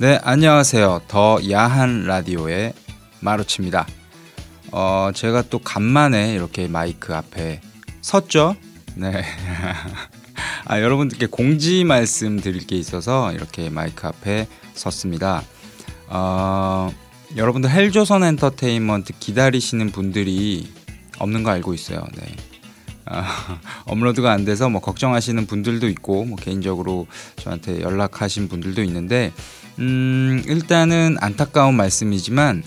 네, 안녕하세요. 더 야한 라디오의 마루치입니다. 어, 제가 또 간만에 이렇게 마이크 앞에 섰죠? 네. 아, 여러분들께 공지 말씀 드릴 게 있어서 이렇게 마이크 앞에 섰습니다. 어, 여러분들 헬조선 엔터테인먼트 기다리시는 분들이 없는 거 알고 있어요. 네. 어, 업로드가 안 돼서 뭐 걱정하시는 분들도 있고 뭐 개인적으로 저한테 연락하신 분들도 있는데 음, 일단은 안타까운 말씀이지만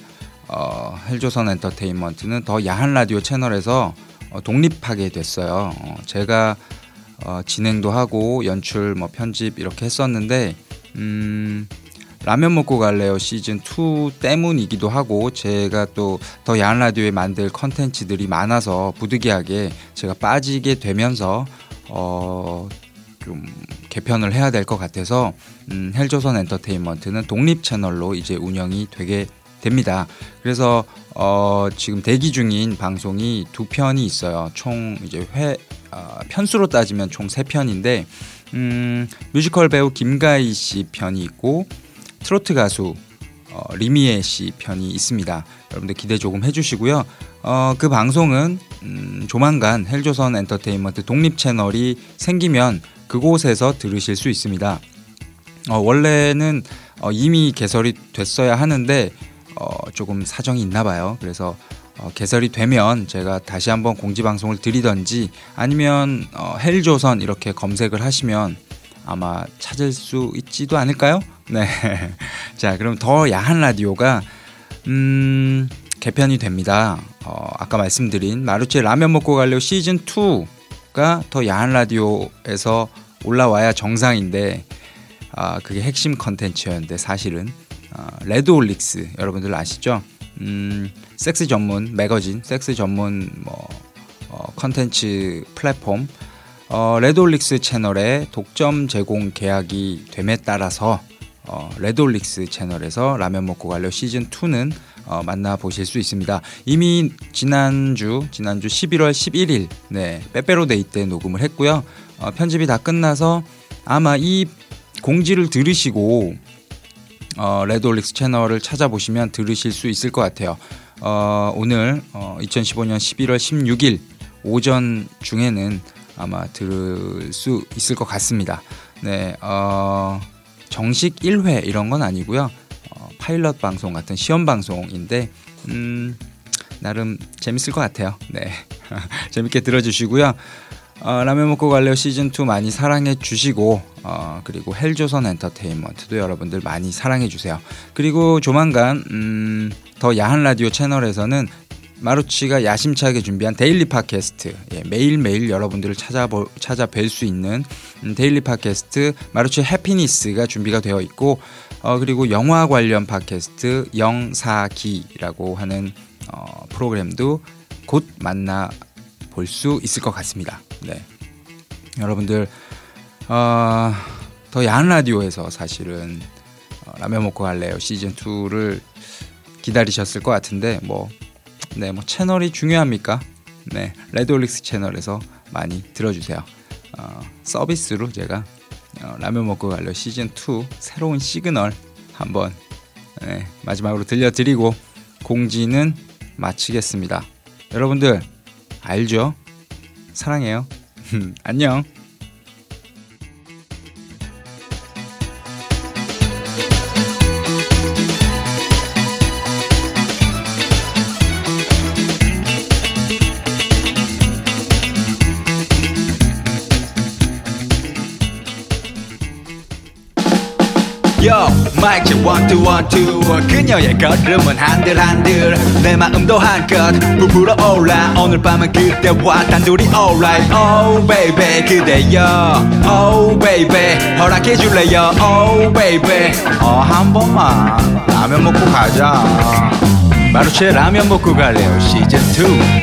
어, 헬조선 엔터테인먼트는 더 야한 라디오 채널에서 어, 독립하게 됐어요. 어, 제가 어, 진행도 하고 연출 뭐 편집 이렇게 했었는데 음, 라면 먹고 갈래요 시즌 2 때문이기도 하고 제가 또 더 야한 라디오에 만들 컨텐츠들이 많아서 부득이하게 제가 빠지게 되면서 어, 좀 개편을 해야 될 것 같아서 음, 헬조선 엔터테인먼트는 독립 채널로 이제 운영이 되게 됩니다. 그래서 어, 지금 대기 중인 방송이 두 편이 있어요. 총 이제 회 어, 편수로 따지면 총 세 편인데 음, 뮤지컬 배우 김가희 씨 편이 있고 트로트 가수 어, 리미에 씨 편이 있습니다. 여러분들 기대 조금 해주시고요. 어, 그 방송은 음, 조만간 헬조선 엔터테인먼트 독립 채널이 생기면 그곳에서 들으실 수 있습니다. 어, 원래는 어, 이미 개설이 됐어야 하는데 어, 조금 사정이 있나 봐요. 그래서 어, 개설이 되면 제가 다시 한번 공지 방송을 드리던지 아니면 어, 헬조선 이렇게 검색을 하시면 아마 찾을 수 있지도 않을까요? 네. 자, 그럼 더 야한 라디오가 음, 개편이 됩니다. 어, 아까 말씀드린 마루치의 라면 먹고 갈래요 시즌 2가 더 야한 라디오에서 올라와야 정상인데 아, 그게 핵심 컨텐츠였는데 사실은 어, 레드올릭스 여러분들 아시죠? 음, 섹스 전문 매거진, 섹스 전문 뭐 어, 컨텐츠 플랫폼 어, 레드올릭스 채널에 독점 제공 계약이 됨에 따라서 어, 레드올릭스 채널에서 라면 먹고 갈래요 시즌 2는 어, 만나 보실 수 있습니다. 이미 지난주 지난주 11월 11일 네 빼빼로데이 때 녹음을 했고요. 어, 편집이 다 끝나서 아마 이 공지를 들으시고 어, 레드올릭스 채널을 찾아보시면 들으실 수 있을 것 같아요. 어, 오늘 어, 2015년 11월 16일 오전 중에는 아마 들을 수 있을 것 같습니다. 네, 어, 정식 1회 이런 건 아니고요. 어, 파일럿 방송 같은 시험 방송인데 음, 나름 재밌을 것 같아요. 네, 재밌게 들어주시고요. 어, 라면 먹고 갈래요 시즌 2 많이 사랑해 주시고 어, 그리고 헬조선 엔터테인먼트도 여러분들 많이 사랑해 주세요. 그리고 조만간 음, 더 야한 라디오 채널에서는 마루치가 야심차게 준비한 daily 팟캐스트 예, 매일매일 여러분들을 찾아보, 찾아뵐 수 있는 음, 데일리 팟캐스트 마루치 해피니스가 준비가 되어 있고 어, 그리고 영화 관련 팟캐스트 영사기라고 하는 어, 프로그램도 곧 만나 볼 수 있을 것 같습니다. 네. 여러분들 어, 더 야한 라디오에서 사실은 어, 라면 먹고 갈래요 시즌 2를 기다리셨을 것 같은데 뭐 네, 뭐 채널이 중요합니까? 네, 레드올릭스 채널에서 많이 들어주세요. 어, 서비스로 제가 어, 라면 먹고 갈래요 시즌 2 새로운 시그널 한번 네, 마지막으로 들려드리고 공지는 마치겠습니다. 여러분들 알죠? 사랑해요. 안녕. Yo, 마이크 체 원투 원투 그녀의 걸음은 한들한들. 내 마음도 한껏 부풀어 올라. 오늘 밤은 그대와 단둘이 alright. Oh baby 그대여. Oh baby 허락해 줄래요? Oh baby. 어한 번만 라면 먹고 가자. 마루체 라면 먹고 갈래요? 시즌 2